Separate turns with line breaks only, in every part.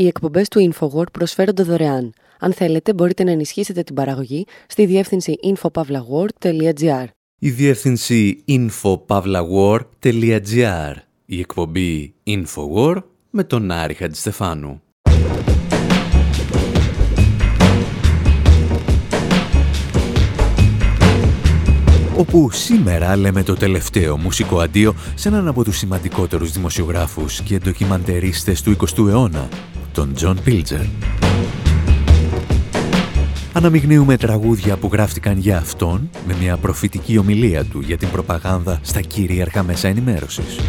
Οι εκπομπές του InfoWord προσφέρονται δωρεάν. Αν θέλετε, μπορείτε να ενισχύσετε την παραγωγή στη διεύθυνση infopavlagor.gr.
Η διεύθυνση infopavlagor.gr. Η εκπομπή InfoWord με τον Άρη Χατζηστεφάνου. όπου σήμερα λέμε το τελευταίο μουσικό αντίο σε έναν από τους σημαντικότερους δημοσιογράφους και ντοκιμαντερίστες του 20ου αιώνα, τον Τζον Πίλτζερ. Αναμειγνύουμε τραγούδια που γράφτηκαν για αυτόν με μια προφητική ομιλία του για την προπαγάνδα στα κυρίαρχα μέσα ενημέρωσης.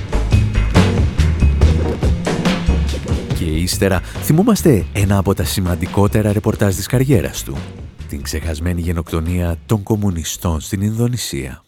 Και ύστερα θυμούμαστε ένα από τα σημαντικότερα ρεπορτάζ της καριέρας του, την ξεχασμένη γενοκτονία των κομμουνιστών στην Ινδονησία.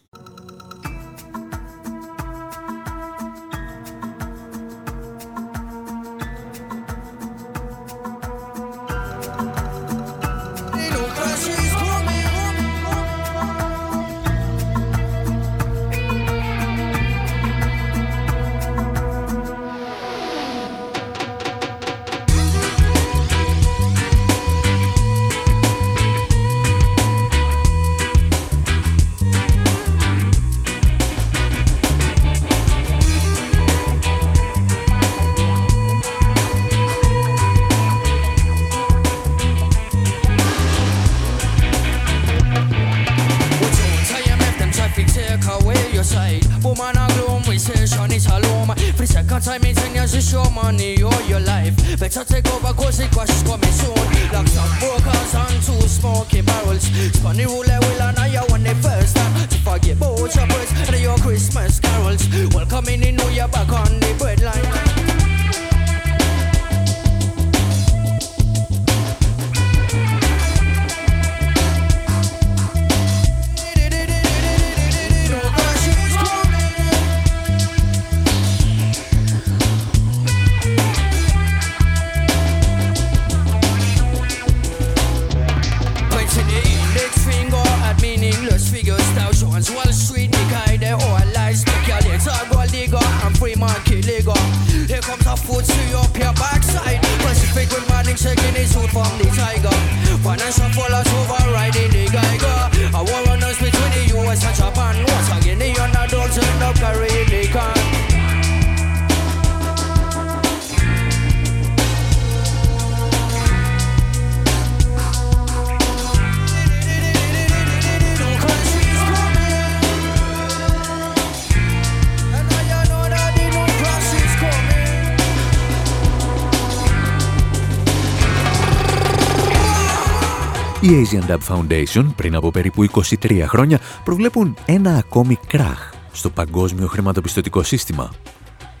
Οι Asian Dub Foundation πριν από περίπου 23 χρόνια προβλέπουν ένα ακόμη κράχ στο παγκόσμιο χρηματοπιστωτικό σύστημα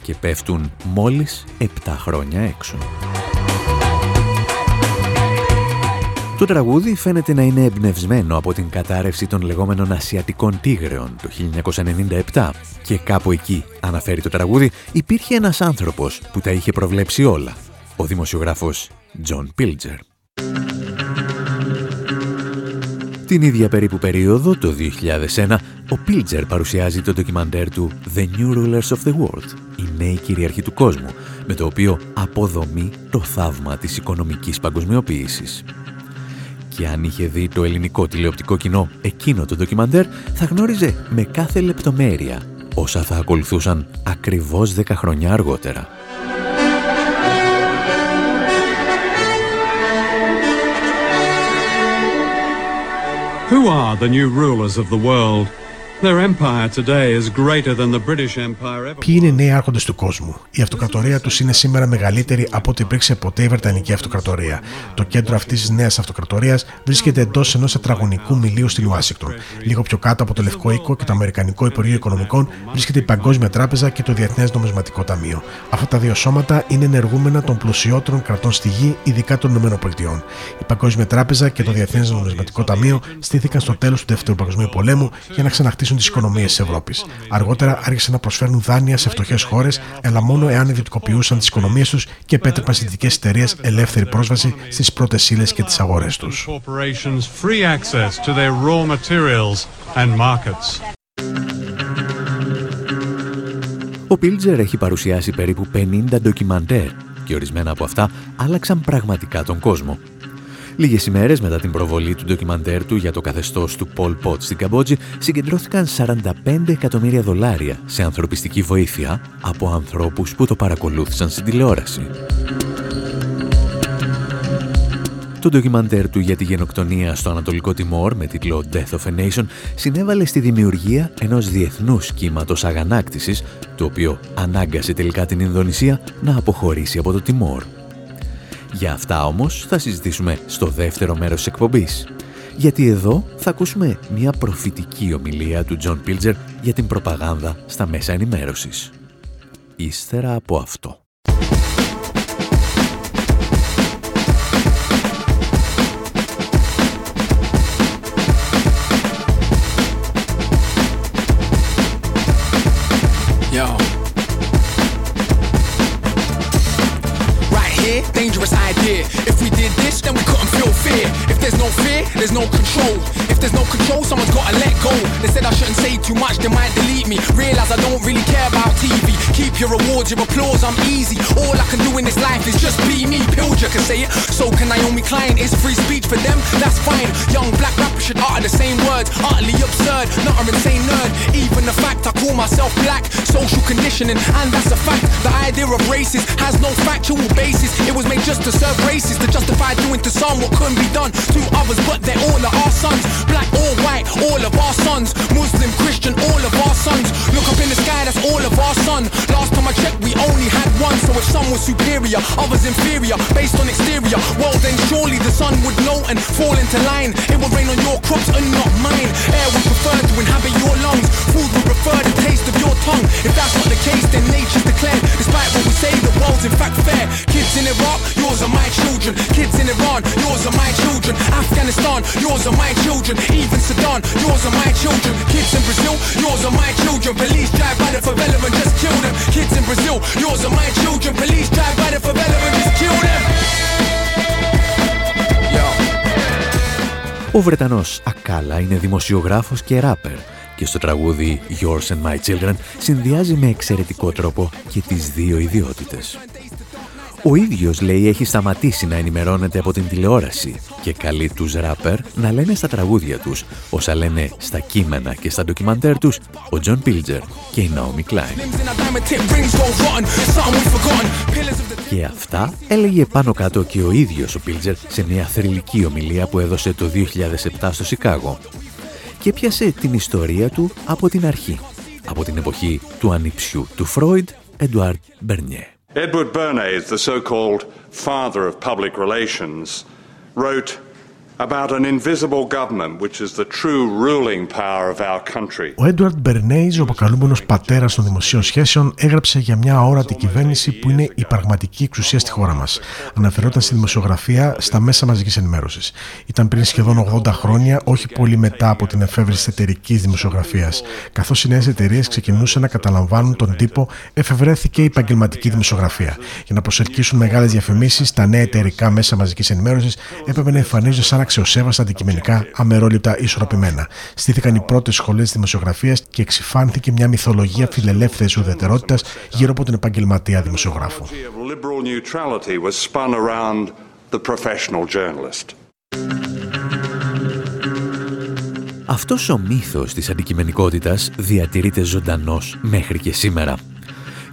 και πέφτουν μόλις 7 χρόνια έξω. Το τραγούδι φαίνεται να είναι εμπνευσμένο από την κατάρρευση των λεγόμενων Ασιατικών Τίγρεων το 1997 και κάπου εκεί, αναφέρει το τραγούδι, υπήρχε ένας άνθρωπος που τα είχε προβλέψει όλα, ο δημοσιογράφος John Pilger. Την ίδια περίπου περίοδο, το 2001, ο Πίλτζερ παρουσιάζει το ντοκιμαντέρ του «The New Rulers of the World», η νέοι κυριαρχοί του κόσμου, με το οποίο αποδομεί το θαύμα της οικονομικής παγκοσμιοποίησης. Και αν είχε δει το ελληνικό τηλεοπτικό κοινό εκείνο το ντοκιμαντέρ, θα γνώριζε με κάθε λεπτομέρεια όσα θα ακολουθούσαν ακριβώς 10 χρόνια αργότερα.
Who are the new rulers of the world? Their empire today is greater than the British Empire ever.
Ποιοι είναι οι νέοι άρχοντες του κόσμου; Η αυτοκρατορία τους είναι σήμερα μεγαλύτερη από ό,τι υπήρξε ποτέ η Βρετανική Αυτοκρατορία. Το κέντρο αυτής της νέας αυτοκρατορίας βρίσκεται εντός ενός τετραγωνικού μιλίου στην Ουάσιγκτον. Λίγο πιο κάτω από το Λευκό Οίκο και το Αμερικανικό Υπουργείο Οικονομικών βρίσκεται η Παγκόσμια Τράπεζα και το Διεθνές Νομισματικό Ταμείο. Αυτά τα δύο σώματα είναι ενεργούμενα των πλουσιότερων κρατών στη γη, ειδικά των ΗΠΑ. Η Παγκόσμια Τράπεζα και το Διεθνές Νομισματικό Ταμείο στήθηκαν στο τέλος του Δεύτερου Παγκοσμίου Πολέμου για να ξαναχτίσουν τις οικονομίες της Ευρώπης. Αργότερα άρχισαν να προσφέρουν δάνεια σε φτωχές χώρες, αλλά μόνο εάν ιδιωτικοποιούσαν τις οικονομίες τους και επέτρεπαν στις δυτικές εταιρείες ελεύθερη πρόσβαση στις πρώτες ύλες και τις αγορές τους.
Ο Πίλτζερ έχει παρουσιάσει περίπου 50 ντοκιμαντέρ και ορισμένα από αυτά άλλαξαν πραγματικά τον κόσμο. Λίγες ημέρες μετά την προβολή του ντοκιμαντέρ του για το καθεστώς του Πολ Πότ στην Καμπότζη, συγκεντρώθηκαν 45 εκατομμύρια δολάρια σε ανθρωπιστική βοήθεια από ανθρώπους που το παρακολούθησαν στην τηλεόραση. Το ντοκιμαντέρ του για τη γενοκτονία στο Ανατολικό Τιμόρ με τίτλο Death of a Nation συνέβαλε στη δημιουργία ενός διεθνούς κύματος αγανάκτησης, το οποίο ανάγκασε τελικά την Ινδονησία να αποχωρήσει από το Τιμόρ. Για αυτά όμως θα συζητήσουμε στο δεύτερο μέρος της εκπομπής. Γιατί εδώ θα ακούσουμε μια προφητική ομιλία του Τζον Πίλτζερ για την προπαγάνδα στα μέσα ενημέρωσης. Ύστερα από αυτό. Fear. If there's no fear, there's no control. If there's no control, someone's gotta let go. They said I shouldn't say too much, they might delete me. Realize I don't really care about TV. Keep your rewards, your applause, I'm easy. All I can do in this life is just be me. Pilger can say it, so can Naomi Klein. It's free speech for them, that's fine. Young black rappers should utter the same words. Utterly absurd, not an insane nerd. Even the fact I call myself black, social conditioning, and that's a fact. The idea of races has no factual basis. It was made just to serve races, to justify doing to some what couldn't be done to others, but they're all of our sons. Black or white, all of our sons. Muslim, Christian, all of our sons. Look up in the sky, that's all of our sun. Last time I checked, we only had one. So if some was superior, others inferior, based on exterior, well then surely the sun would know and fall into line. It would rain on your crops and not mine. Air we prefer to inhabit your lungs. Food we prefer the taste of your tongue. If that's not the case, then nature's declared. Despite what we say, the world's in fact fair. Kids in Iraq, yours are my children. Kids in Iran, yours are my children. Afghanistan, yours are my children. Even Sudan, yours are my children. Kids in Brazil, yours are my children. Police drive by the favela and just kill them. Kids in Brazil, yours are my children. Police drive by the favela and just kill them. Ο Βρετανός Ακάλα είναι δημοσιογράφος και ράπερ και στο τραγούδι Yours and My Children συνδυάζει με εξαιρετικό τρόπο και τις δύο ιδιότητες. Ο ίδιος λέει έχει σταματήσει να ενημερώνεται από την τηλεόραση και καλεί τους ράπερ να λένε στα τραγούδια τους όσα λένε στα κείμενα και στα ντοκιμαντέρ τους ο Τζον Πίλτζερ και η Ναόμι Κλάιν. Και αυτά έλεγε πάνω κάτω και ο ίδιος ο Πίλτζερ σε μια θρυλική ομιλία που έδωσε το 2007 στο Σικάγο και έπιασε την ιστορία του από την αρχή, από την εποχή του ανιψιού του Φρόιντ, Έντουαρντ Μπερνέζ.
Edward Bernays, the so-called father of public relations, wrote
ο Έντουαρτ Μπερνέιζ, ο αποκαλούμενο πατέρας των δημοσίων σχέσεων, έγραψε για μια αόρατη κυβέρνηση που είναι η πραγματική εξουσία στη χώρα μας. Αναφερόταν στη δημοσιογραφία στα μέσα μαζικής ενημέρωσης. Ήταν πριν σχεδόν 80 χρόνια, όχι πολύ μετά από την εφεύρεση εταιρικής δημοσιογραφίας. Καθώς οι νέες εταιρείες ξεκινούσαν να καταλαμβάνουν τον τύπο, εφευρέθηκε η επαγγελματική δημοσιογραφία. Για να προσελκύσουν μεγάλες διαφημίσεις, τα νέα εταιρικά μέσα μαζικής ενημέρωσης έπρεπε να εμφανίζονται σαν αξιοσέβαστα αντικειμενικά, αμερόληπτα, ισορροπημένα. Στήθηκαν οι πρώτες σχολές δημοσιογραφίας και εξυφάνθηκε μια μυθολογία φιλελεύθερης ουδετερότητας γύρω από τον επαγγελματία δημοσιογράφο.
Αυτός ο μύθος της αντικειμενικότητας διατηρείται ζωντανός μέχρι και σήμερα.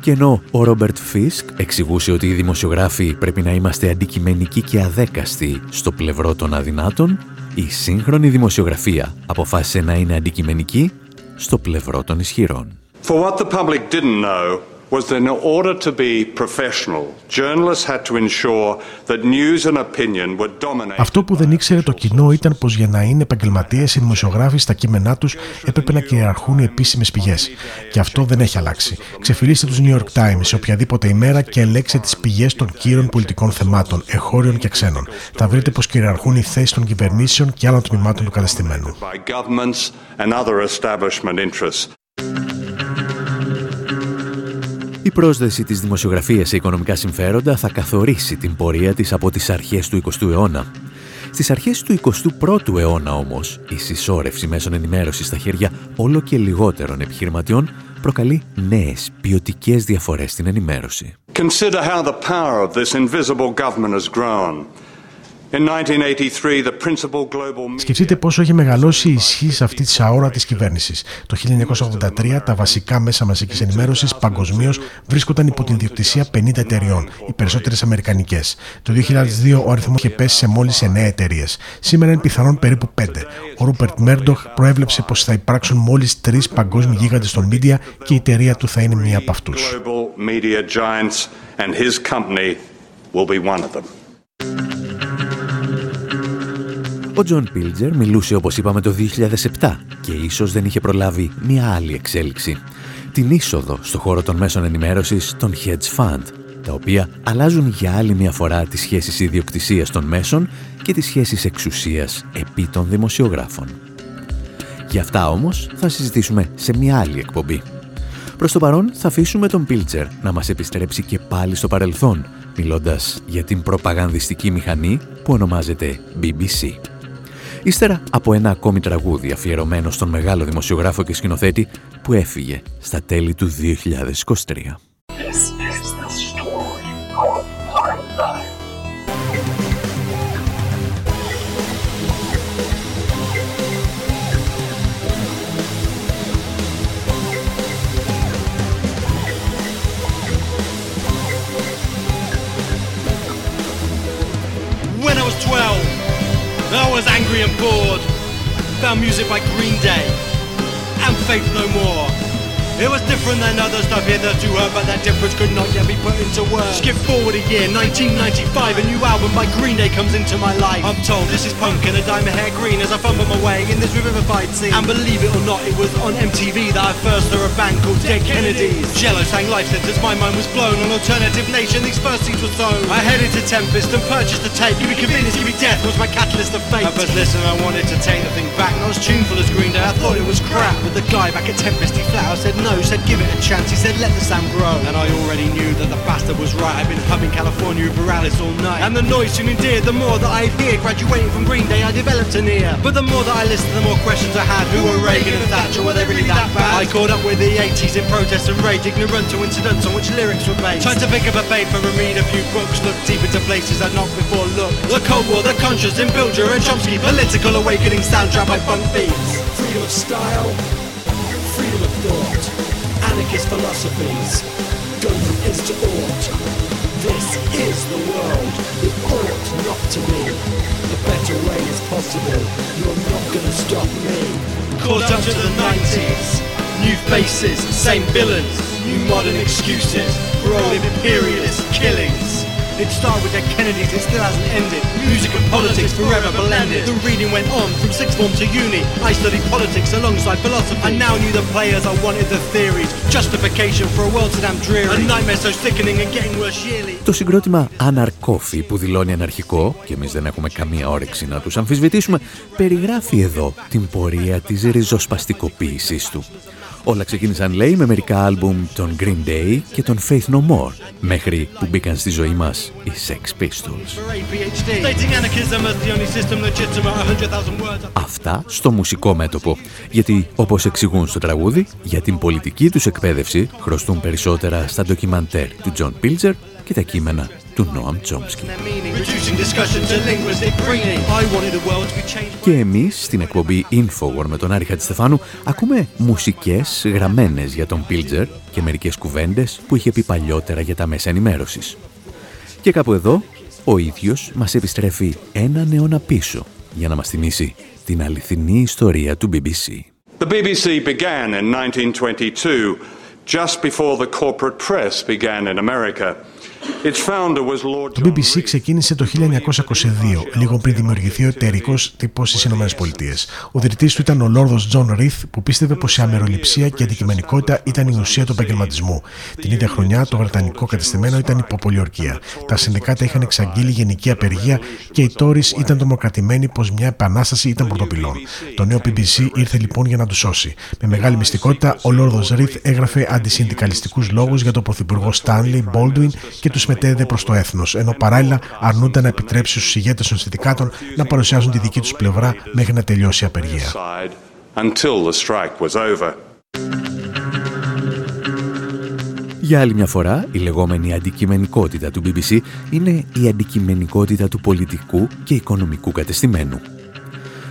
Και ενώ ο Ρόμπερτ Φίσκ εξηγούσε ότι οι δημοσιογράφοι πρέπει να είμαστε αντικειμενικοί και αδέκαστοι στο πλευρό των αδυνάτων, η σύγχρονη δημοσιογραφία αποφάσισε να είναι αντικειμενική στο πλευρό των ισχυρών. For what the public didn't know, was that in order to be professional, journalists had to ensure that news and opinion would dominate. Αυτό που δεν ήξερε το κοινό ήταν πως για να είναι επαγγελματίες οι δημοσιογράφοι στα κείμενά τους έπρεπε να κυριαρχούν οι επίσημες πηγές. Και αυτό δεν έχει αλλάξει. Ξεφυλίστε τους New York Times σε οποιαδήποτε ημέρα και ελέγξτε τις πηγές των κύρων πολιτικών θεμάτων, εχώριων και ξένων. Θα βρείτε πως κυριαρχούν οι θέσεις των κυβερνήσεων και άλλων τμήματων του καταστημένου. Η πρόσδεση της δημοσιογραφίας σε οικονομικά συμφέροντα θα καθορίσει την πορεία της από τις αρχές του 20ου αιώνα. Στις αρχές του 21ου αιώνα όμως, η συσσόρευση μέσων ενημέρωσης στα χέρια όλο και λιγότερων επιχειρηματιών προκαλεί νέες ποιοτικές διαφορές στην ενημέρωση.
Consider how the power of this invisible government has grown.
Σκεφτείτε πόσο έχει μεγαλώσει η ισχύ αυτή της αόρατης κυβέρνησης. Το 1983 τα βασικά μέσα μαζικής ενημέρωσης παγκοσμίως βρίσκονταν υπό την ιδιοκτησία 50 εταιριών, οι περισσότερες αμερικανικές. Το 2002 ο αριθμός είχε πέσει σε μόλις 9 εταιρείες. Σήμερα είναι πιθανόν περίπου 5. Ο Ρούπερτ Μέρντοκ προέβλεψε πως θα υπάρξουν μόλις τρεις παγκόσμιοι γίγαντες των media και η εταιρεία του θα είναι μία από αυτούς.
Ο Τζον Πίλτζερ μιλούσε όπως είπαμε το 2007 και ίσως δεν είχε προλάβει μια άλλη εξέλιξη. Την είσοδο στο χώρο των μέσων ενημέρωσης των hedge fund, τα οποία αλλάζουν για άλλη μια φορά τις σχέσεις ιδιοκτησίας των μέσων και τις σχέσεις εξουσίας επί των δημοσιογράφων. Για αυτά όμως θα συζητήσουμε σε μια άλλη εκπομπή. Προς το παρόν θα αφήσουμε τον Πίλτζερ να μας επιστρέψει και πάλι στο παρελθόν, μιλώντας για την προπαγανδιστική μηχανή που ονομάζεται BBC. Ύστερα από ένα ακόμη τραγούδι αφιερωμένο στον μεγάλο δημοσιογράφο και σκηνοθέτη που έφυγε στα τέλη του 2023.
And bored. Found music by Green Day and Faith No More. It was different than other stuff hitherto heard, but that difference could not yet be put into words. Skip forward a year, 1995, a new album by Green Day comes into my life. I'm told this is punk and a diamond hair green as I fumble my way in this revivified scene. And believe it or not, it was on MTV that I first saw a band called Dead Kennedys. Jello sang life sentence, my mind was blown on Alternative Nation, these first seeds were sown. I headed to Tempest and purchased a tape. Give me convenience, give me death was my catalyst of fate. At first listen, I wanted to take the thing as tuneful as Green Day, I thought it was crap. But the guy back at Tempest, he flat said no said give it a chance. He said let the sound grow. And I already knew that the bastard was right. I've been humming California Morales all night. And the noise soon endeared. The more that I hear, graduating from Green Day, I developed an ear. But the more that I listened, the more questions I had. Who were Reagan and Thatcher? Were they really that bad? I caught up with the 80s in protest and rage, ignorant to incidents on which lyrics were based. Tried to pick up a paper and read a few books, look deep into places I'd not before looked. The Cold War, the conscious in Bilger and Chomsky, political awakening soundtrack by funk beats. Freedom of style, freedom of thought anarchist philosophies go from is to ought. This is the world. It ought not to be. A better way is possible. You're not gonna stop me. Caught up to the 90s. New faces, same villains. New modern excuses for old imperialist killings. It started with the Kennedys, it still hasn't ended. Music and politics forever blended. The reading went on from sixth form to uni. I studied politics alongside philosophy. I now knew the players, I wanted the theories. Justification for a world so damn dreary. A nightmare so sickening and getting worse yearly.
Το συγκρότημα Anarcoffee που δηλώνει αναρχικό και εμείς δεν έχουμε καμία όρεξη να τους αμφισβητήσουμε περιγράφει εδώ την πορεία της ριζοσπαστικοποίησής του. Όλα ξεκίνησαν, λέει, με μερικά άλμπουμ των Green Day και των Faith No More, μέχρι που μπήκαν στη ζωή μας οι Sex Pistols. Αυτά στο μουσικό μέτωπο, γιατί όπως εξηγούν στο τραγούδι, για την πολιτική τους εκπαίδευση χρωστούν περισσότερα στα ντοκιμαντέρ του John Pilger και τα κείμενα του Νόαμ Τσόμσκι. Και εμείς στην εκπομπή Infowar με τον Άρη Χατζηστεφάνου ακούμε μουσικές γραμμένες για τον Πίλτζερ και μερικές κουβέντες που είχε πει παλιότερα για τα μέσα ενημέρωσης. Και κάπου εδώ ο ίδιος μας επιστρέφει έναν αιώνα πίσω για να μας θυμίσει την αληθινή ιστορία του BBC.
The BBC began in 1922 just before the corporate press began in America.
Το BBC ξεκίνησε το 1922, λίγο πριν δημιουργηθεί ο εταιρικός τύπος στις ΗΠΑ. Ο ιδρυτής του ήταν ο Λόρδος Τζον Ριθ, που πίστευε πως η αμεροληψία και η αντικειμενικότητα ήταν η ουσία του επαγγελματισμού. Την ίδια χρονιά το βρετανικό κατεστημένο ήταν υποπολιορκία. Τα συνδικάτα είχαν εξαγγείλει γενική απεργία και οι Τόρι ήταν τρομοκρατημένοι πως μια επανάσταση ήταν πρωτοπυλών. Το νέο BBC ήρθε λοιπόν για να τους σώσει. Με μεγάλη μυστικότητα, ο Λόρδος Ριθ έγραφε αντισυνδικαλιστικούς λόγους για τον πρωθυπουργό Στάνλι Baldwin και τους μετέδιδε προς το έθνος, ενώ παράλληλα αρνούνται να επιτρέψει στους ηγέτες των συνδικάτων να παρουσιάζουν τη δική τους πλευρά μέχρι να τελειώσει η απεργία.
Για άλλη μια φορά, η λεγόμενη αντικειμενικότητα του BBC είναι η αντικειμενικότητα του πολιτικού και οικονομικού κατεστημένου.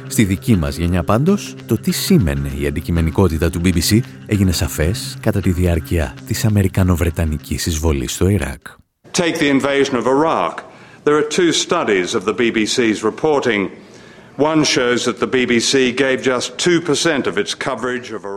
Στη δική μας γενιά πάντως, το τι σήμαινε η αντικειμενικότητα του BBC έγινε σαφές κατά τη διάρκεια της Αμερικανοβρετανικής εισβολής στο Ιράκ.
Take the invasion of Iraq. There are two studies of the BBC's reporting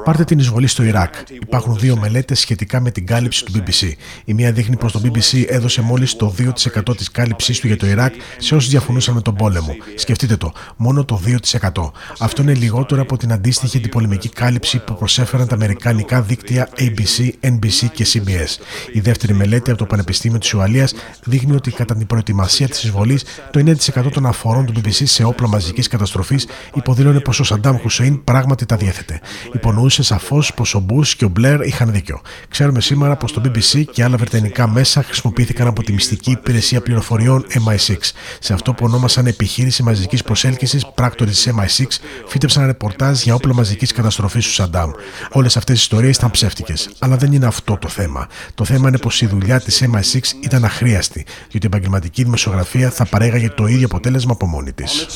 Πάρτε την εισβολή στο Ιράκ. Υπάρχουν δύο μελέτες σχετικά με την κάλυψη του BBC. Η μία δείχνει πως το BBC έδωσε μόλις το 2% της κάλυψής του για το Ιράκ σε όσους διαφωνούσαν με τον πόλεμο. Σκεφτείτε το, μόνο το 2%. Αυτό είναι λιγότερο από την αντίστοιχη αντιπολεμική κάλυψη που προσέφεραν τα αμερικανικά δίκτυα ABC, NBC και CBS. Η δεύτερη μελέτη από το Πανεπιστήμιο της Ουαλίας δείχνει ότι κατά την προετοιμασία της εισβολής το 9% των αφορών του BBC σε όπλα μαζικής καταστροφής υποδήλωνε πως ο Σαντάμ Χουσέιν πράγματι τα διέθετε. Υπονοούσε σαφώς πως ο Μπούς και ο Μπλερ είχαν δίκιο. Ξέρουμε σήμερα πως το BBC και άλλα βρετανικά μέσα χρησιμοποιήθηκαν από τη μυστική υπηρεσία πληροφοριών MI6. Σε αυτό που ονόμασαν επιχείρηση μαζικής προσέλκυσης, πράκτορες της MI6 φύτεψαν ρεπορτάζ για όπλα μαζικής καταστροφής του Σαντάμ. Όλες αυτές οι ιστορίες ήταν ψεύτικες. Αλλά δεν είναι αυτό το θέμα. Το θέμα είναι πως η δουλειά της MI6 ήταν αχρίαστη, διότι η επαγγελματική δημοσιογραφία θα παρέγαγε το ίδιο αποτέλεσμα από μόνη της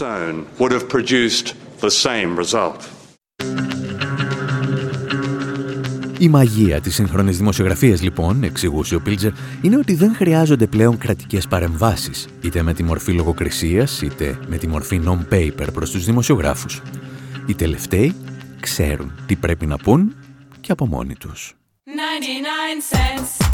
would have produced the same result.
Η μαγεία της σύγχρονης δημοσιογραφίας λοιπόν, εξηγούσε ο Πίλτζερ, είναι ότι δεν χρειάζονται πλέον κρατικές παρεμβάσεις, είτε με τη μορφή λογοκρισίας, είτε με τη μορφή non-paper προς τους δημοσιογράφους. Οι τελευταίοι ξέρουν τι πρέπει να πούν και από μόνοι τους. 99 cents.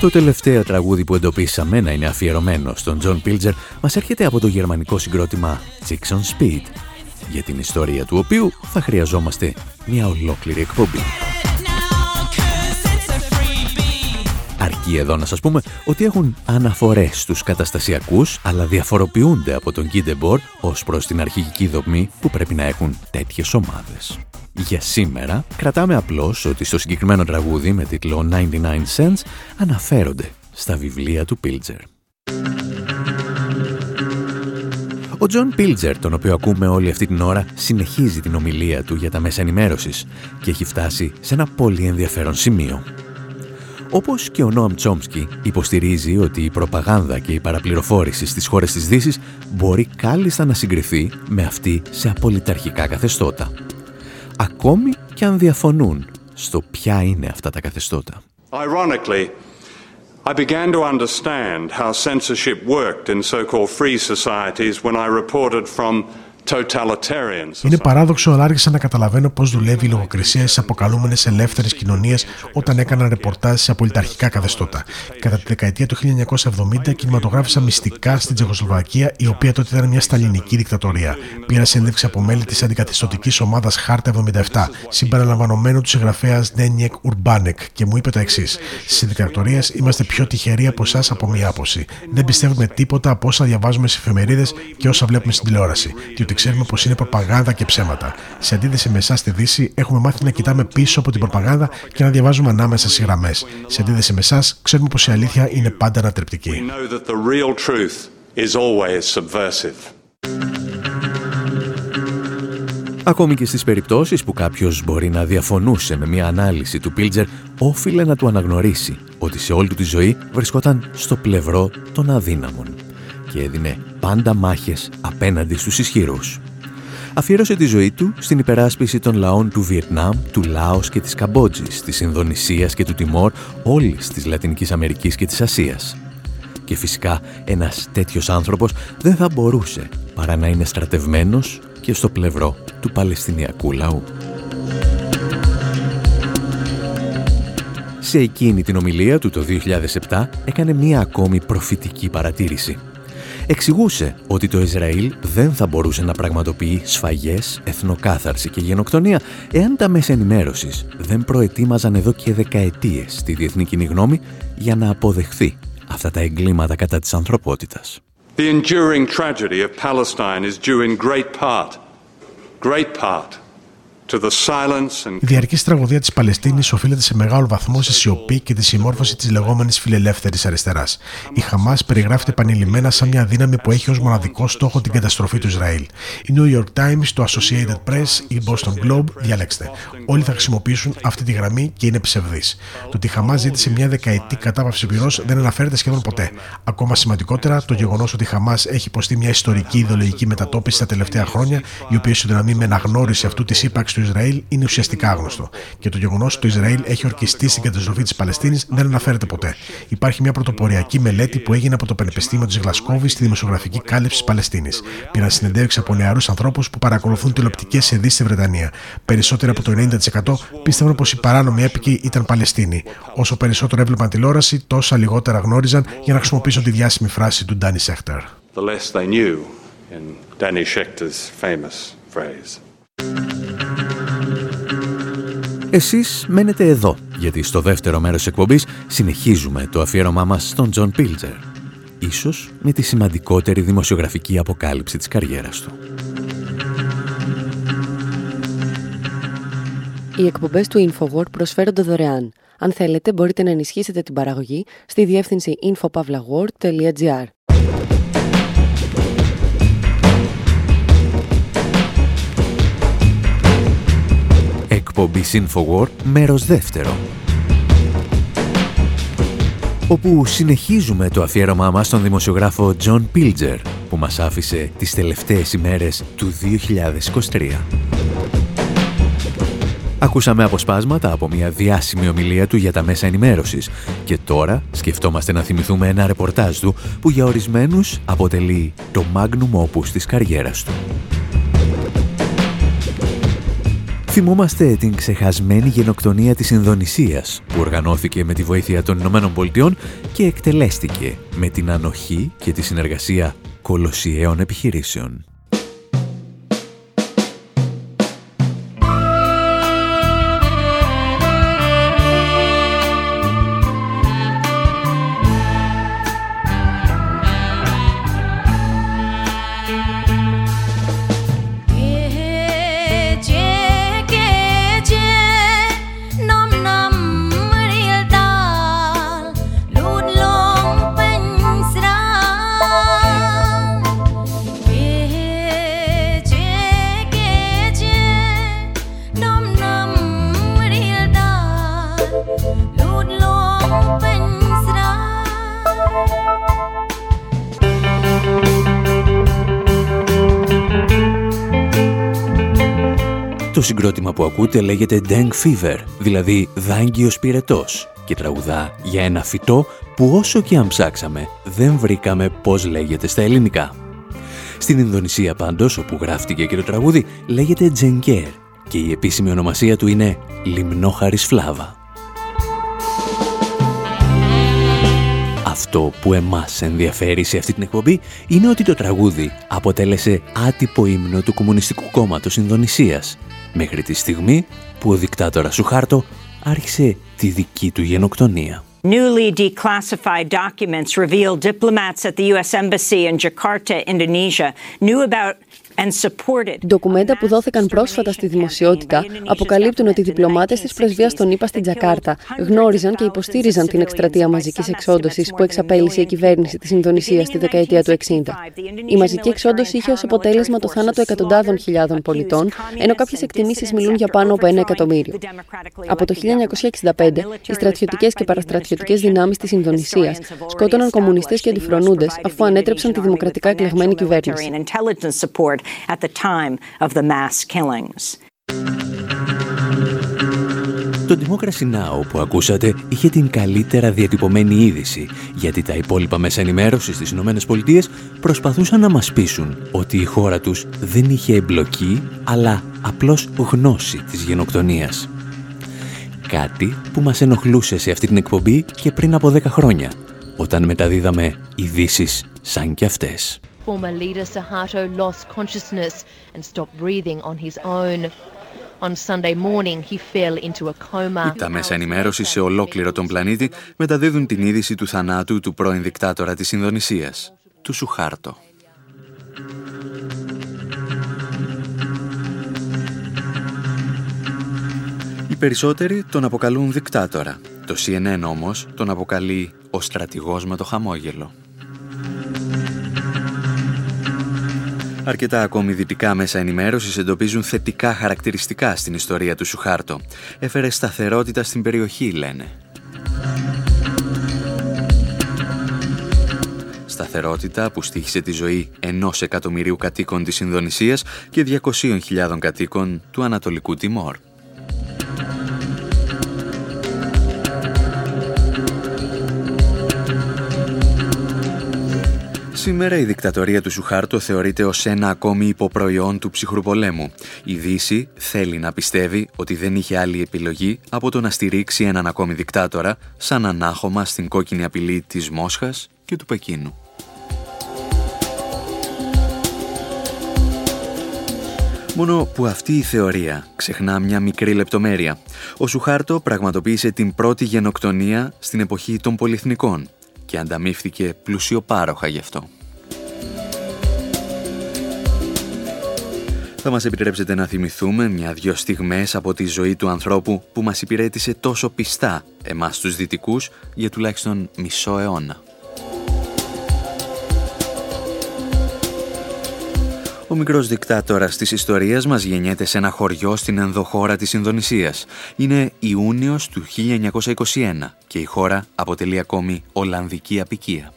Το τελευταίο τραγούδι που εντοπίσαμε να είναι αφιερωμένο στον Τζον Πίλτζερ μας έρχεται από το γερμανικό συγκρότημα Chicks on Speed, για την ιστορία του οποίου θα χρειαζόμαστε μια ολόκληρη εκπομπή. Αρκεί εδώ να σας πούμε ότι έχουν αναφορές στους καταστασιακούς, αλλά διαφοροποιούνται από τον Γκι Ντεμπόρ ως προς την αρχική δομή που πρέπει να έχουν τέτοιες ομάδες. Για σήμερα κρατάμε απλώς ότι στο συγκεκριμένο τραγούδι με τίτλο 99 Cents αναφέρονται στα βιβλία του Πίλτζερ. Ο Τζον Πίλτζερ, τον οποίο ακούμε όλη αυτή την ώρα, συνεχίζει την ομιλία του για τα μέσα ενημέρωσης και έχει φτάσει σε ένα πολύ ενδιαφέρον σημείο. Όπως και ο Νόαμ Τσόμσκι υποστηρίζει ότι η προπαγάνδα και η παραπληροφόρηση στις χώρες της Δύσης μπορεί κάλλιστα να συγκριθεί με αυτή σε απολυταρχικά καθεστώτα ακόμη και αν διαφωνούν στο ποια είναι αυτά τα καθεστώτα.
Ironically, I began to understand how censorship worked in so-called free societies when I reported from
είναι παράδοξο, αλλά άρχισα να καταλαβαίνω πώς δουλεύει η λογοκρισία στις αποκαλούμενες ελεύθερες κοινωνίες όταν έκανα ρεπορτάζ σε απολυταρχικά καθεστώτα. Κατά τη δεκαετία του 1970 κινηματογράφησα μυστικά στην Τσεχοσλοβακία, η οποία τότε ήταν μια σταλινική δικτατορία. Πήρα συνέντευξη από μέλη της αντικαθιστοτική ομάδας Χάρτα 77, συμπεριλαμβανομένου του συγγραφέας Νένιεκ Ουρμπάνεκ, και μου είπε τα εξής: Στις δικτατορίες είμαστε πιο τυχεροί από εσάς από μία άποψη. Δεν πιστεύουμε τίποτα από όσα διαβάζουμε στις εφημερίδες και όσα βλέπουμε στην τηλεόραση. Διότι ξέρουμε πως είναι προπαγάνδα και ψέματα. Σε αντίθεση με εσάς στη Δύση, έχουμε μάθει να κοιτάμε πίσω από την προπαγάνδα και να διαβάζουμε ανάμεσα στις γραμμές. Σε αντίθεση με εσάς, ξέρουμε πως η αλήθεια είναι πάντα ανατρεπτική.
Ακόμη και στις περιπτώσεις που κάποιος μπορεί να διαφωνούσε με μια ανάλυση του Πίλτζερ, όφιλε να του αναγνωρίσει ότι σε όλη του τη ζωή βρισκόταν στο πλευρό των αδύναμων και έδινε πάντα μάχες απέναντι στους ισχυρούς. Αφιέρωσε τη ζωή του στην υπεράσπιση των λαών του Βιετνάμ, του Λάος και της Καμπότζης, της Ινδονησίας και του Τιμόρ, όλης της Λατινικής Αμερικής και της Ασίας. Και φυσικά ένας τέτοιος άνθρωπος δεν θα μπορούσε παρά να είναι στρατευμένος και στο πλευρό του Παλαιστινιακού λαού. Σε εκείνη την ομιλία του το 2007 έκανε μία ακόμη προφητική παρατήρηση εξηγούσε ότι το Ισραήλ δεν θα μπορούσε να πραγματοποιεί σφαγές, εθνοκάθαρση και γενοκτονία εάν τα μέσα ενημέρωσης δεν προετοίμαζαν εδώ και δεκαετίες τη διεθνή κοινή γνώμη για να αποδεχθεί αυτά τα εγκλήματα κατά της ανθρωπότητας.
The enduring tragedy of Palestine is due in great part, great part
η διαρκής τραγωδία της Παλαιστίνης οφείλεται σε μεγάλο βαθμό στη σιωπή και τη συμμόρφωση της λεγόμενης φιλελεύθερης αριστεράς. Η Χαμάς περιγράφεται επανειλημμένα σαν μια δύναμη που έχει ως μοναδικό στόχο την καταστροφή του Ισραήλ. Η New York Times, το Associated Press, η Boston Globe, διαλέξτε. Όλοι θα χρησιμοποιήσουν αυτή τη γραμμή και είναι ψευδή. Το ότι η Χαμάς ζήτησε μια δεκαετή κατάπαυση πυρός δεν αναφέρεται σχεδόν ποτέ. Ακόμα σημαντικότερα, το γεγονός ότι η Χαμάς έχει υποστεί μια ιστορική ιδεολογική μετατόπιση τα τελευταία χρόνια, η οποία ισοδυναμεί με αναγνώριση αυτού της ύπαρξης του Ισραήλ είναι ουσιαστικά άγνωστο. Και το γεγονός ότι το Ισραήλ έχει ορκιστεί στην καταστροφή της Παλαιστίνης δεν αναφέρεται ποτέ. Υπάρχει μια πρωτοποριακή μελέτη που έγινε από το Πανεπιστήμιο της Γλασκόβης στη δημοσιογραφική κάλυψη της Παλαιστίνης. Πήραν συνεντεύξει από νεαρούς ανθρώπους που παρακολουθούν τηλεοπτικές ειδήσεις στη Βρετανία. Περισσότεροι από το 90% πίστευαν πως οι παράνομοι έποικοι ήταν Παλαιστίνοι. Όσο περισσότερο έβλεπαν τηλεόραση, τόσα λιγότερα γνώριζαν για να χρησιμοποιήσουν τη διάσημη φράση του Ντάνι Σέχτερ. The less they knew, in Danny Schechter's famous phrase.
Εσείς μένετε εδώ, γιατί στο δεύτερο μέρος της εκπομπής συνεχίζουμε το αφιέρωμά μας στον Τζον Πίλτζερ. Ίσως με τη σημαντικότερη δημοσιογραφική αποκάλυψη της καριέρας του.
Οι εκπομπές του InfoWord προσφέρονται δωρεάν. Αν θέλετε, μπορείτε να ενισχύσετε την παραγωγή στη διεύθυνση infopavlagor.gr.
εκπομπή Infowar μέρος δεύτερο όπου συνεχίζουμε το αφιέρωμά μας στον δημοσιογράφο John Pilger που μας άφησε τις τελευταίες ημέρες του 2023. Ακούσαμε αποσπάσματα από μια διάσημη ομιλία του για τα μέσα ενημέρωσης και τώρα σκεφτόμαστε να θυμηθούμε ένα ρεπορτάζ του που για ορισμένους αποτελεί το magnum opus της καριέρας του. Θυμόμαστε την ξεχασμένη γενοκτονία της Ινδονησίας που οργανώθηκε με τη βοήθεια των Ηνωμένων Πολιτειών και εκτελέστηκε με την ανοχή και τη συνεργασία κολοσιαίων επιχειρήσεων. Το συγκρότημα που ακούτε λέγεται Deng Fever, δηλαδή δάγκιος πυρετός και τραγουδά για ένα φυτό που όσο και αν ψάξαμε δεν βρήκαμε πώς λέγεται στα ελληνικά. Στην Ινδονησία πάντως, όπου γράφτηκε και το τραγούδι, λέγεται Τζενκέρ και η επίσημη ονομασία του είναι Λιμνόχαρης Φλάβα. Αυτό που εμάς ενδιαφέρει σε αυτή την εκπομπή είναι ότι το τραγούδι αποτέλεσε άτυπο ύμνο του Κομμουνιστικού Κόμματος Ινδονησίας μέχρι τη στιγμή που ο δικτάτορας Σουχάρτο άρχισε τη δική του γενοκτονία. Newly declassified documents reveal diplomats at the U.S. Embassy in Jakarta, Indonesia, knew about
Ντοκουμέντα που δόθηκαν πρόσφατα στη δημοσιότητα αποκαλύπτουν ότι οι διπλωμάτες της πρεσβείας των ΗΠΑ στην Τζακάρτα γνώριζαν και υποστήριζαν την εκστρατεία μαζικής εξόντωσης που εξαπέλυσε η κυβέρνηση της Ινδονησίας στη δεκαετία του 60. Η μαζική εξόντωση είχε ως αποτέλεσμα το θάνατο εκατοντάδων χιλιάδων πολιτών, ενώ κάποιες εκτιμήσεις μιλούν για πάνω από ένα εκατομμύριο. Από το 1965, οι στρατιωτικές και παραστρατιωτικές δυνάμεις της Ινδονησίας σκότωναν κομμουνιστές και αντιφρονούντες αφού ανέτρεψαν τη δημοκρατικά εκλεγμένη κυβέρνηση at the time of the mass killings.
Το Democracy Now! που ακούσατε είχε την καλύτερα διατυπωμένη είδηση, γιατί τα υπόλοιπα μέσα ενημέρωσης στις Ηνωμένες Πολιτείες προσπαθούσαν να μας πείσουν ότι η χώρα τους δεν είχε εμπλοκή, αλλά απλώς γνώση της γενοκτονίας. Κάτι που μας ενοχλούσε σε αυτή την εκπομπή και πριν από 10 χρόνια, όταν μεταδίδαμε ειδήσεις
σαν κι αυτές.
Former leader Suharto lost consciousness and stopped breathing on his own. On Sunday morning, he fell into a coma.
Τα μέσα ενημέρωσης σε ολόκληρο τον πλανήτη μεταδίδουν την είδηση του θανάτου του πρώην δικτάτορα της Ινδονησίας, του Σουχάρτο. Οι περισσότεροι τον αποκαλούν δικτάτορα. Το CNN όμως τον αποκαλεί ο στρατηγός με το χαμόγελο. Αρκετά ακόμη δυτικά μέσα ενημέρωσης εντοπίζουν θετικά χαρακτηριστικά στην ιστορία του Σουχάρτο. Έφερε σταθερότητα στην περιοχή, λένε. Σταθερότητα που στήχησε τη ζωή ενός εκατομμυρίου κατοίκων της Ινδονησίας και 200.000 κατοίκων του Ανατολικού Τιμόρ. Σήμερα η δικτατορία του Σουχάρτο θεωρείται ως ένα ακόμη υποπροϊόν του ψυχρού πολέμου. Η Δύση θέλει να πιστεύει ότι δεν είχε άλλη επιλογή από το να στηρίξει έναν ακόμη δικτάτορα σαν ανάχωμα στην κόκκινη απειλή της Μόσχας και του Πεκίνου. Μόνο που αυτή η θεωρία ξεχνά μια μικρή λεπτομέρεια. Ο Σουχάρτο πραγματοποίησε την πρώτη γενοκτονία στην εποχή των πολυεθνικών και ανταμείφθηκε πλουσιοπάροχα γι' αυτό. Θα μας επιτρέψετε να θυμηθούμε μια-δυο στιγμές από τη ζωή του ανθρώπου που μας υπηρέτησε τόσο πιστά εμάς τους δυτικούς για τουλάχιστον μισό αιώνα. Ο μικρός δικτάτορας της ιστορίας μας γεννιέται σε ένα χωριό στην ενδοχώρα της Ινδονησίας. Είναι Ιούνιος του 1921 και η χώρα αποτελεί ακόμη Ολλανδική απικία.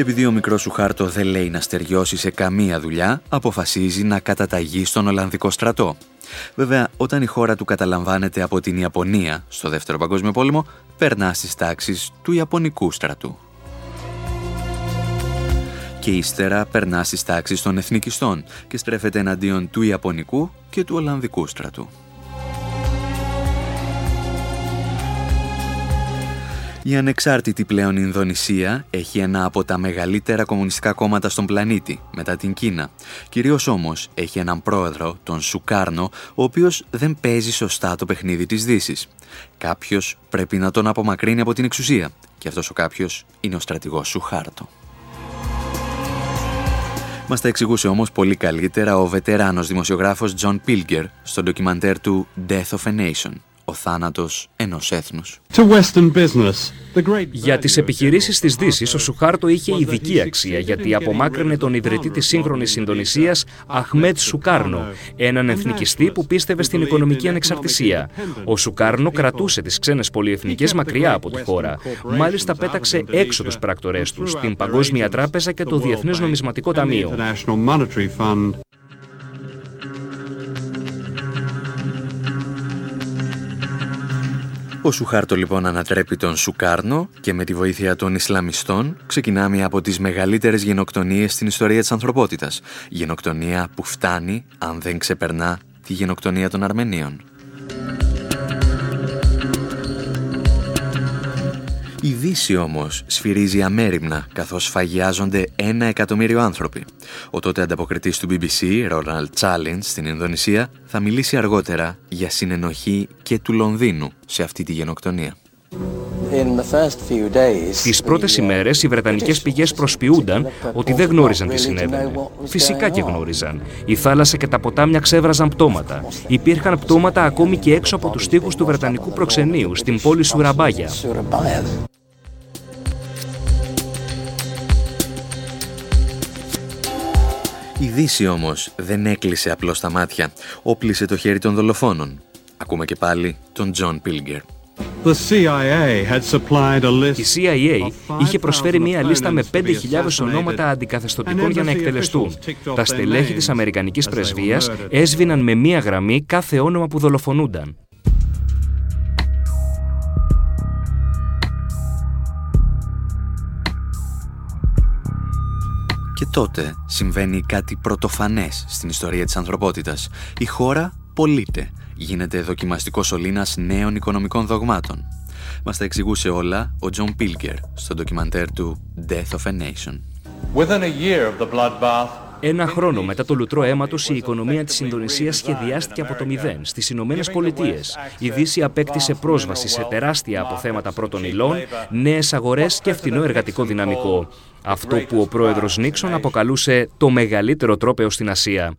Επειδή ο μικρός σου χάρτο δεν λέει να στεριώσει σε καμία δουλειά, αποφασίζει να καταταγεί στον Ολλανδικό στρατό. Βέβαια, όταν η χώρα του καταλαμβάνεται από την Ιαπωνία στο Δεύτερο Παγκόσμιο Πόλεμο, περνά στις τάξεις του Ιαπωνικού στρατού. Και ύστερα περνά στις τάξεις των εθνικιστών και στρέφεται εναντίον του Ιαπωνικού και του Ολλανδικού στρατού. Η ανεξάρτητη πλέον Ινδονησία έχει ένα από τα μεγαλύτερα κομμουνιστικά κόμματα στον πλανήτη, μετά την Κίνα. Κυρίως όμως έχει έναν πρόεδρο, τον Σουκάρνο, ο οποίος δεν παίζει σωστά το παιχνίδι της δύσης. Κάποιος πρέπει να τον απομακρύνει από την εξουσία και αυτός ο κάποιος είναι ο στρατηγός Σουχάρτο. Μας τα εξηγούσε όμως πολύ καλύτερα ο βετεράνος δημοσιογράφος John Pilger στο ντοκιμαντέρ του Death of a Nation ο θάνατος ενός έθνους.
Για τις επιχειρήσεις της Δύσης, ο Σουχάρτο είχε ειδική αξία γιατί απομάκρυνε τον ιδρυτή της σύγχρονης Ινδονησίας, Αχμέτ Σουκάρνο, έναν εθνικιστή που πίστευε στην οικονομική ανεξαρτησία. Ο Σουκάρνο κρατούσε τις ξένες πολυεθνικές μακριά από τη χώρα. Μάλιστα πέταξε έξω τους πράκτορές τους, την Παγκόσμια Τράπεζα και το Διεθνές Νομισματικό Ταμείο.
Ο Σουχάρτο λοιπόν ανατρέπει τον Σουκάρνο και με τη βοήθεια των Ισλαμιστών ξεκινά μία από τις μεγαλύτερες γενοκτονίες στην ιστορία της ανθρωπότητας. Γενοκτονία που φτάνει, αν δεν ξεπερνά, τη γενοκτονία των Αρμενίων. Η Δύση όμως σφυρίζει αμέριμνα καθώς φαγιάζονται ένα εκατομμύριο άνθρωποι. Ο τότε ανταποκριτής του BBC, Ronald Challenge, στην Ινδονησία, θα μιλήσει αργότερα για συνενοχή και του Λονδίνου σε αυτή τη γενοκτονία.
Τις πρώτες ημέρες οι Βρετανικές πηγές προσποιούνταν ότι δεν γνώριζαν τι συνέβαινε. Φυσικά και γνώριζαν. Η θάλασσα και τα ποτάμια ξέβραζαν πτώματα. Υπήρχαν πτώματα ακόμη και έξω από τους τοίχους του Βρετανικού προξενείου, στην πόλη Σουραμπάγια.
Η Δύση όμως δεν έκλεισε απλώς τα μάτια, όπλισε το χέρι των δολοφόνων. Ακούμε και πάλι τον Τζον Πίλτζερ.
Η CIA είχε προσφέρει μία λίστα με 5.000 ονόματα αντικαθεστωτικών για να εκτελεστούν. Τα στελέχη της Αμερικανικής Πρεσβείας έσβηναν με μία γραμμή κάθε όνομα που δολοφονούνταν.
Και τότε συμβαίνει κάτι πρωτοφανές στην ιστορία της ανθρωπότητας. Η χώρα πωλείται, γίνεται δοκιμαστικός σωλήνας νέων οικονομικών δογμάτων. Μας τα εξηγούσε όλα ο Τζον Πίλτζερ στο ντοκιμαντέρ του Death of a Nation.
Within a year of the bloodbath,
ένα χρόνο μετά το λουτρό αίματος, η οικονομία της Ινδονησίας σχεδιάστηκε από το μηδέν. Στις Ηνωμένες Πολιτείες, η Δύση απέκτησε πρόσβαση σε τεράστια αποθέματα πρώτων υλών, νέες αγορές και φθηνό εργατικό δυναμικό. Αυτό που ο πρόεδρος Νίξον αποκαλούσε το μεγαλύτερο τρόπαιο στην Ασία.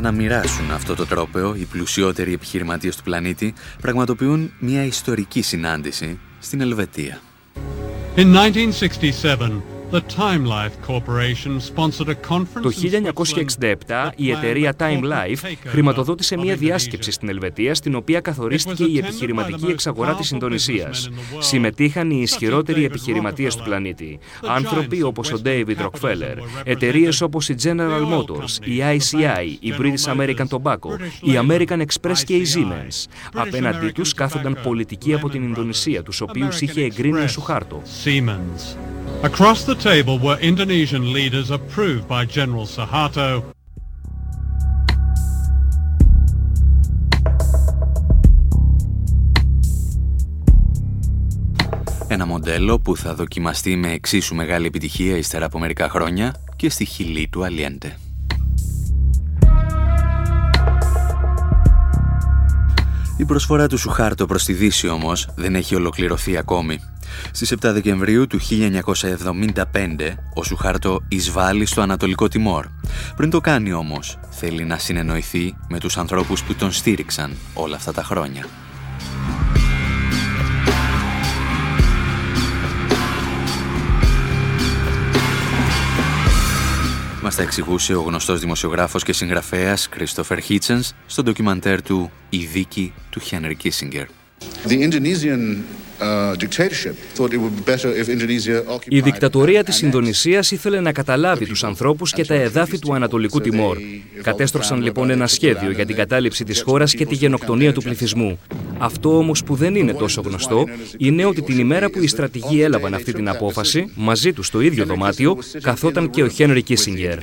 Για να μοιράσουν αυτό το τρόπεο, οι πλουσιότεροι επιχειρηματίες του πλανήτη πραγματοποιούν μια ιστορική συνάντηση στην Ελβετία.
In 1967,
το 1967 η εταιρεία Time Life χρηματοδότησε μια διάσκεψη στην Ελβετία στην οποία καθορίστηκε η επιχειρηματική εξαγορά της Ινδονησίας. Συμμετείχαν οι ισχυρότεροι επιχειρηματίες του πλανήτη. Άνθρωποι όπως ο David Rockefeller, εταιρείες όπως η General Motors, η ICI, η British American Tobacco, η American Express και η Siemens. Απέναντί τους κάθονταν πολιτικοί από την Ινδονησία, τους οποίους είχε εγκρίνει ο Σουχάρτο.
Across the table were Indonesian leaders approved by General Suharto.
Ένα μοντέλο που θα δοκιμαστεί με εξίσου μεγάλη επιτυχία ύστερα από μερικά χρόνια και στη χιλή του Αλιέντε. Η προσφορά του Σουχάρτο προς τη Δύση όμως δεν έχει ολοκληρωθεί ακόμη. Στις 7 Δεκεμβρίου του 1975 ο Σουχάρτο εισβάλλει στο Ανατολικό Τιμόρ. Πριν το κάνει όμως θέλει να συνεννοηθεί με τους ανθρώπους που τον στήριξαν όλα αυτά τα χρόνια. Μας τα εξηγούσε ο γνωστός δημοσιογράφος και συγγραφέας Christopher Hitchens στο ντοκιμαντέρ του «Η δίκη του Χένρι Κίσιγκερ».
Uh,
Η δικτατορία της Ινδονησίας ήθελε να καταλάβει τους ανθρώπους και τα εδάφη του Ανατολικού Τιμόρ. Κατέστρωσαν λοιπόν ένα σχέδιο για την κατάληψη της χώρας και τη γενοκτονία του πληθυσμού. Αυτό όμως που δεν είναι τόσο γνωστό είναι ότι την ημέρα που οι στρατηγοί έλαβαν αυτή την απόφαση, μαζί τους στο ίδιο δωμάτιο, καθόταν και ο Χένρι Κίσιγκερ.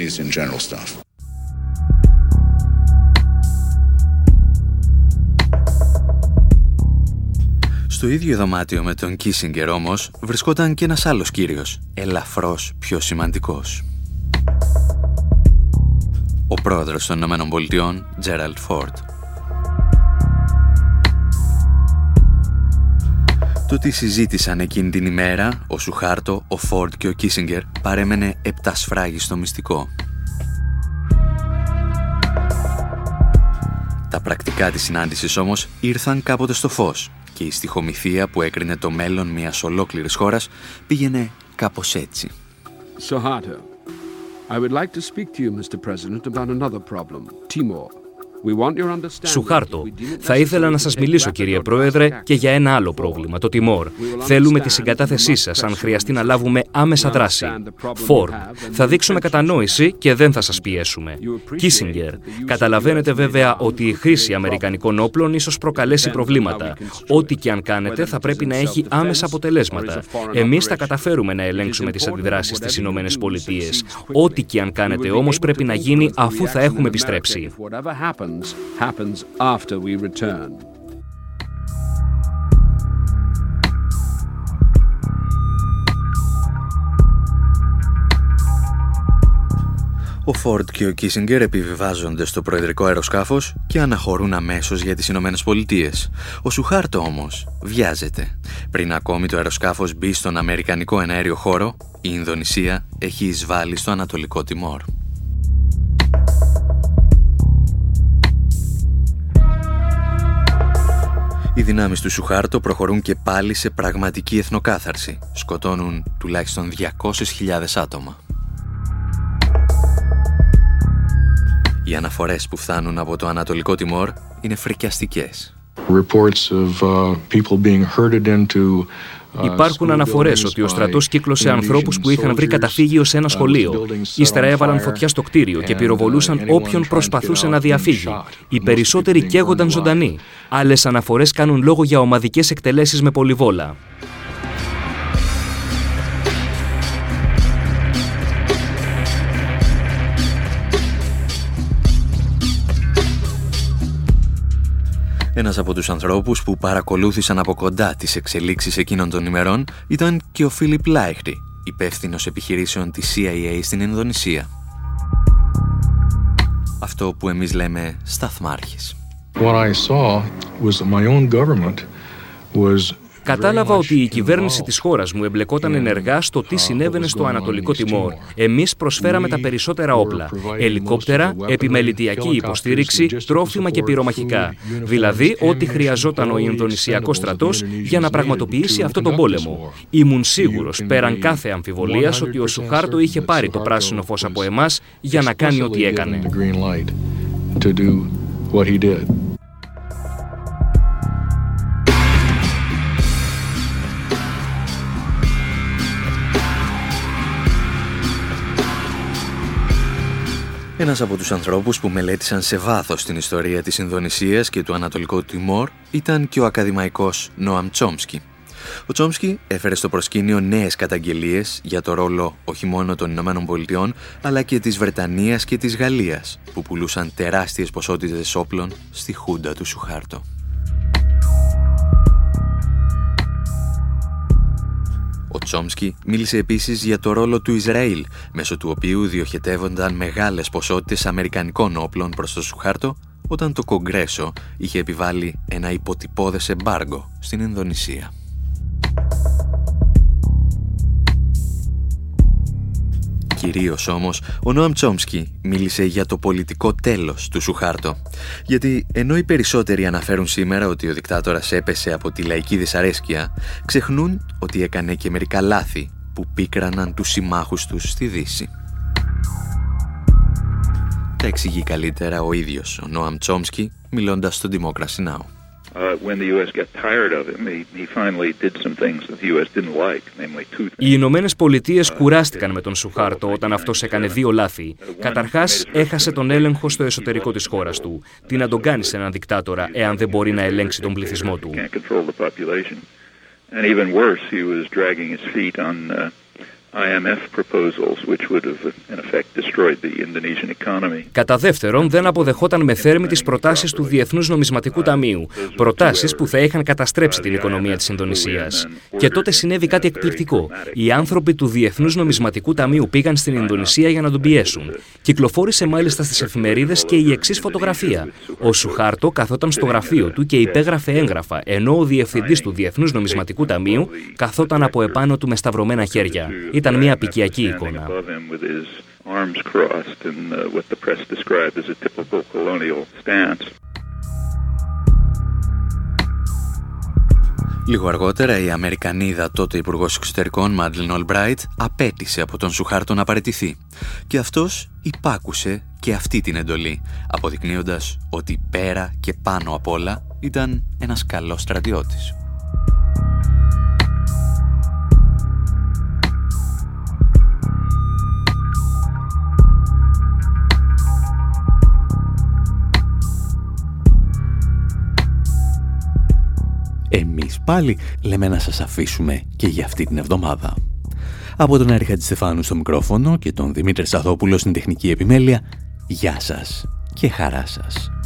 Στο ίδιο δωμάτιο με τον Κίσιγκερ όμως βρισκόταν και ένας άλλος κύριος, ελαφρώς πιο σημαντικός. Ο πρόεδρος των Ηνωμένων Πολιτειών, Τζέραλτ Φόρτ. Το τι συζήτησαν εκείνη την ημέρα, ο Σουχάρτο, ο Φόρτ και ο Κίσιγκερ παρέμενε στο μυστικό. Τα πρακτικά της συνάντησης όμως ήρθαν κάποτε στο φως και η στοιχομηθεία που έκρινε το μέλλον μιας ολόκληρης χώρας πήγαινε κάπως έτσι.
Sohato, I would like to speak to you, Mr. President, about another problem, Timor.
Σουχάρτο, θα ήθελα να σας μιλήσω κύριε Πρόεδρε και για ένα άλλο πρόβλημα, το Τιμόρ. Θέλουμε τη συγκατάθεσή σας αν χρειαστεί να λάβουμε άμεσα δράση. Φόρντ, θα δείξουμε κατανόηση και δεν θα σας πιέσουμε. Κίσιγκερ, καταλαβαίνετε βέβαια ότι η χρήση αμερικανικών όπλων ίσως προκαλέσει προβλήματα. Ό,τι και αν κάνετε θα πρέπει να έχει άμεσα αποτελέσματα. Εμείς θα καταφέρουμε να ελέγξουμε τις αντιδράσεις στις Ηνωμένες Πολιτείες. Ό,τι και αν κάνετε όμως πρέπει να γίνει αφού θα έχουμε επιστρέψει happens, happens after we return.
Ο Φόρντ και ο Κίσιγκερ επιβιβάζονται στο προεδρικό αεροσκάφος και αναχωρούν αμέσως για τις Ηνωμένες Πολιτείες. Ο Σουχάρτο όμως βιάζεται. Πριν ακόμη το αεροσκάφος μπει στον Αμερικανικό εναέριο χώρο, η Ινδονησία έχει εισβάλει στο Ανατολικό Τιμόρ. Δυνάμεις του Σουχάρτο προχωρούν και πάλι σε πραγματική εθνοκάθαρση. Σκοτώνουν τουλάχιστον 200.000 άτομα. Οι αναφορές που φτάνουν από το Ανατολικό Τιμόρ είναι φρικιαστικές.
Reports of uh, people being herded into
Υπάρχουν αναφορές ότι ο στρατός κύκλωσε ανθρώπους που είχαν βρει καταφύγιο σε ένα σχολείο. Ύστερα έβαλαν φωτιά στο κτίριο και πυροβολούσαν όποιον προσπαθούσε να διαφύγει. Οι περισσότεροι καίγονταν ζωντανοί. Άλλες αναφορές κάνουν λόγο για ομαδικές εκτελέσεις με πολυβόλα.
Ένας από τους ανθρώπους που παρακολούθησαν από κοντά τις εξελίξεις εκείνων των ημερών ήταν και ο Φίλιπ Λάιχτη, υπεύθυνος επιχειρήσεων της CIA στην Ινδονησία. Αυτό που εμείς λέμε σταθμάρχης.
What I saw was that my own government was
Κατάλαβα ότι η κυβέρνηση της χώρας μου εμπλεκόταν ενεργά στο τι συνέβαινε στο Ανατολικό Τιμόρ. Εμείς προσφέραμε τα περισσότερα όπλα. Ελικόπτερα, επιμελητιακή υποστήριξη, τρόφιμα και πυρομαχικά. Δηλαδή, ό,τι χρειαζόταν ο Ινδονησιακός στρατός για να πραγματοποιήσει αυτό τον πόλεμο. Ήμουν σίγουρος, πέραν κάθε αμφιβολίας, ότι ο Σουχάρτο είχε πάρει το πράσινο φως από εμάς για να κάνει ό,τι έκανε.
Ένας από τους ανθρώπους που μελέτησαν σε βάθος την ιστορία της Ινδονησίας και του Ανατολικού Τιμόρ ήταν και ο ακαδημαϊκός Νόαμ Τσόμσκι. Ο Τσόμσκι έφερε στο προσκήνιο νέες καταγγελίες για το ρόλο όχι μόνο των Ηνωμένων Πολιτειών αλλά και της Βρετανίας και της Γαλλίας που πουλούσαν τεράστιες ποσότητες όπλων στη χούντα του Σουχάρτο. Ο Τσόμσκι μίλησε επίσης για το ρόλο του Ισραήλ, μέσω του οποίου διοχετεύονταν μεγάλες ποσότητες αμερικανικών όπλων προς το Σουχάρτο, όταν το Κογκρέσο είχε επιβάλει ένα υποτυπώδες εμπάργκο στην Ινδονησία. Κυρίως όμως, ο Νόαμ Τσόμσκι μίλησε για το πολιτικό τέλος του Σουχάρτο. Γιατί ενώ οι περισσότεροι αναφέρουν σήμερα ότι ο δικτάτορας έπεσε από τη λαϊκή δυσαρέσκεια, ξεχνούν ότι έκανε και μερικά λάθη που πίκραναν τους συμμάχους τους στη Δύση. Τα εξηγεί καλύτερα ο ίδιος ο Νόαμ Τσόμσκι μιλώντας στο Democracy Now!
Οι Ηνωμένες Πολιτείες κουράστηκαν με τον Σουχάρτο όταν αυτός έκανε δύο λάθη. Καταρχάς, έχασε τον έλεγχο στο εσωτερικό της χώρας του. Τι να τον κάνει σε έναν δικτάτορα, εάν δεν μπορεί να ελέγξει τον πληθυσμό του. Κατά δεύτερον, δεν αποδεχόταν με θέρμη τις προτάσεις του Διεθνούς Νομισματικού Ταμείου. Προτάσεις που θα είχαν καταστρέψει την οικονομία της Ινδονησίας. Και τότε συνέβη κάτι εκπληκτικό. Οι άνθρωποι του Διεθνούς Νομισματικού Ταμείου πήγαν στην Ινδονησία για να τον πιέσουν. Κυκλοφόρησε μάλιστα στις εφημερίδες και η εξής φωτογραφία. Ο Σουχάρτο καθόταν στο γραφείο του και υπέγραφε έγγραφα, ενώ ο διευθυντής του Διεθνούς Νομισματικού Ταμείου καθόταν από επάνω του με σταυρωμένα χέρια. Ήταν μια απικιακή εικόνα.
Λίγο αργότερα η Αμερικανίδα τότε Υπουργός Εξωτερικών Μάντλιν Ολμπράιτ απέτησε από τον Σουχάρτο να παραιτηθεί και αυτός υπάκουσε και αυτή την εντολή αποδεικνύοντας ότι πέρα και πάνω απ' όλα ήταν ένας καλός στρατιώτης. Εμείς πάλι λέμε να σας αφήσουμε και για αυτή την εβδομάδα. Από τον Έρη Στεφάνου στο μικρόφωνο και τον Δημήτρη Σαθόπουλο στην τεχνική επιμέλεια, γεια σας και χαρά σας.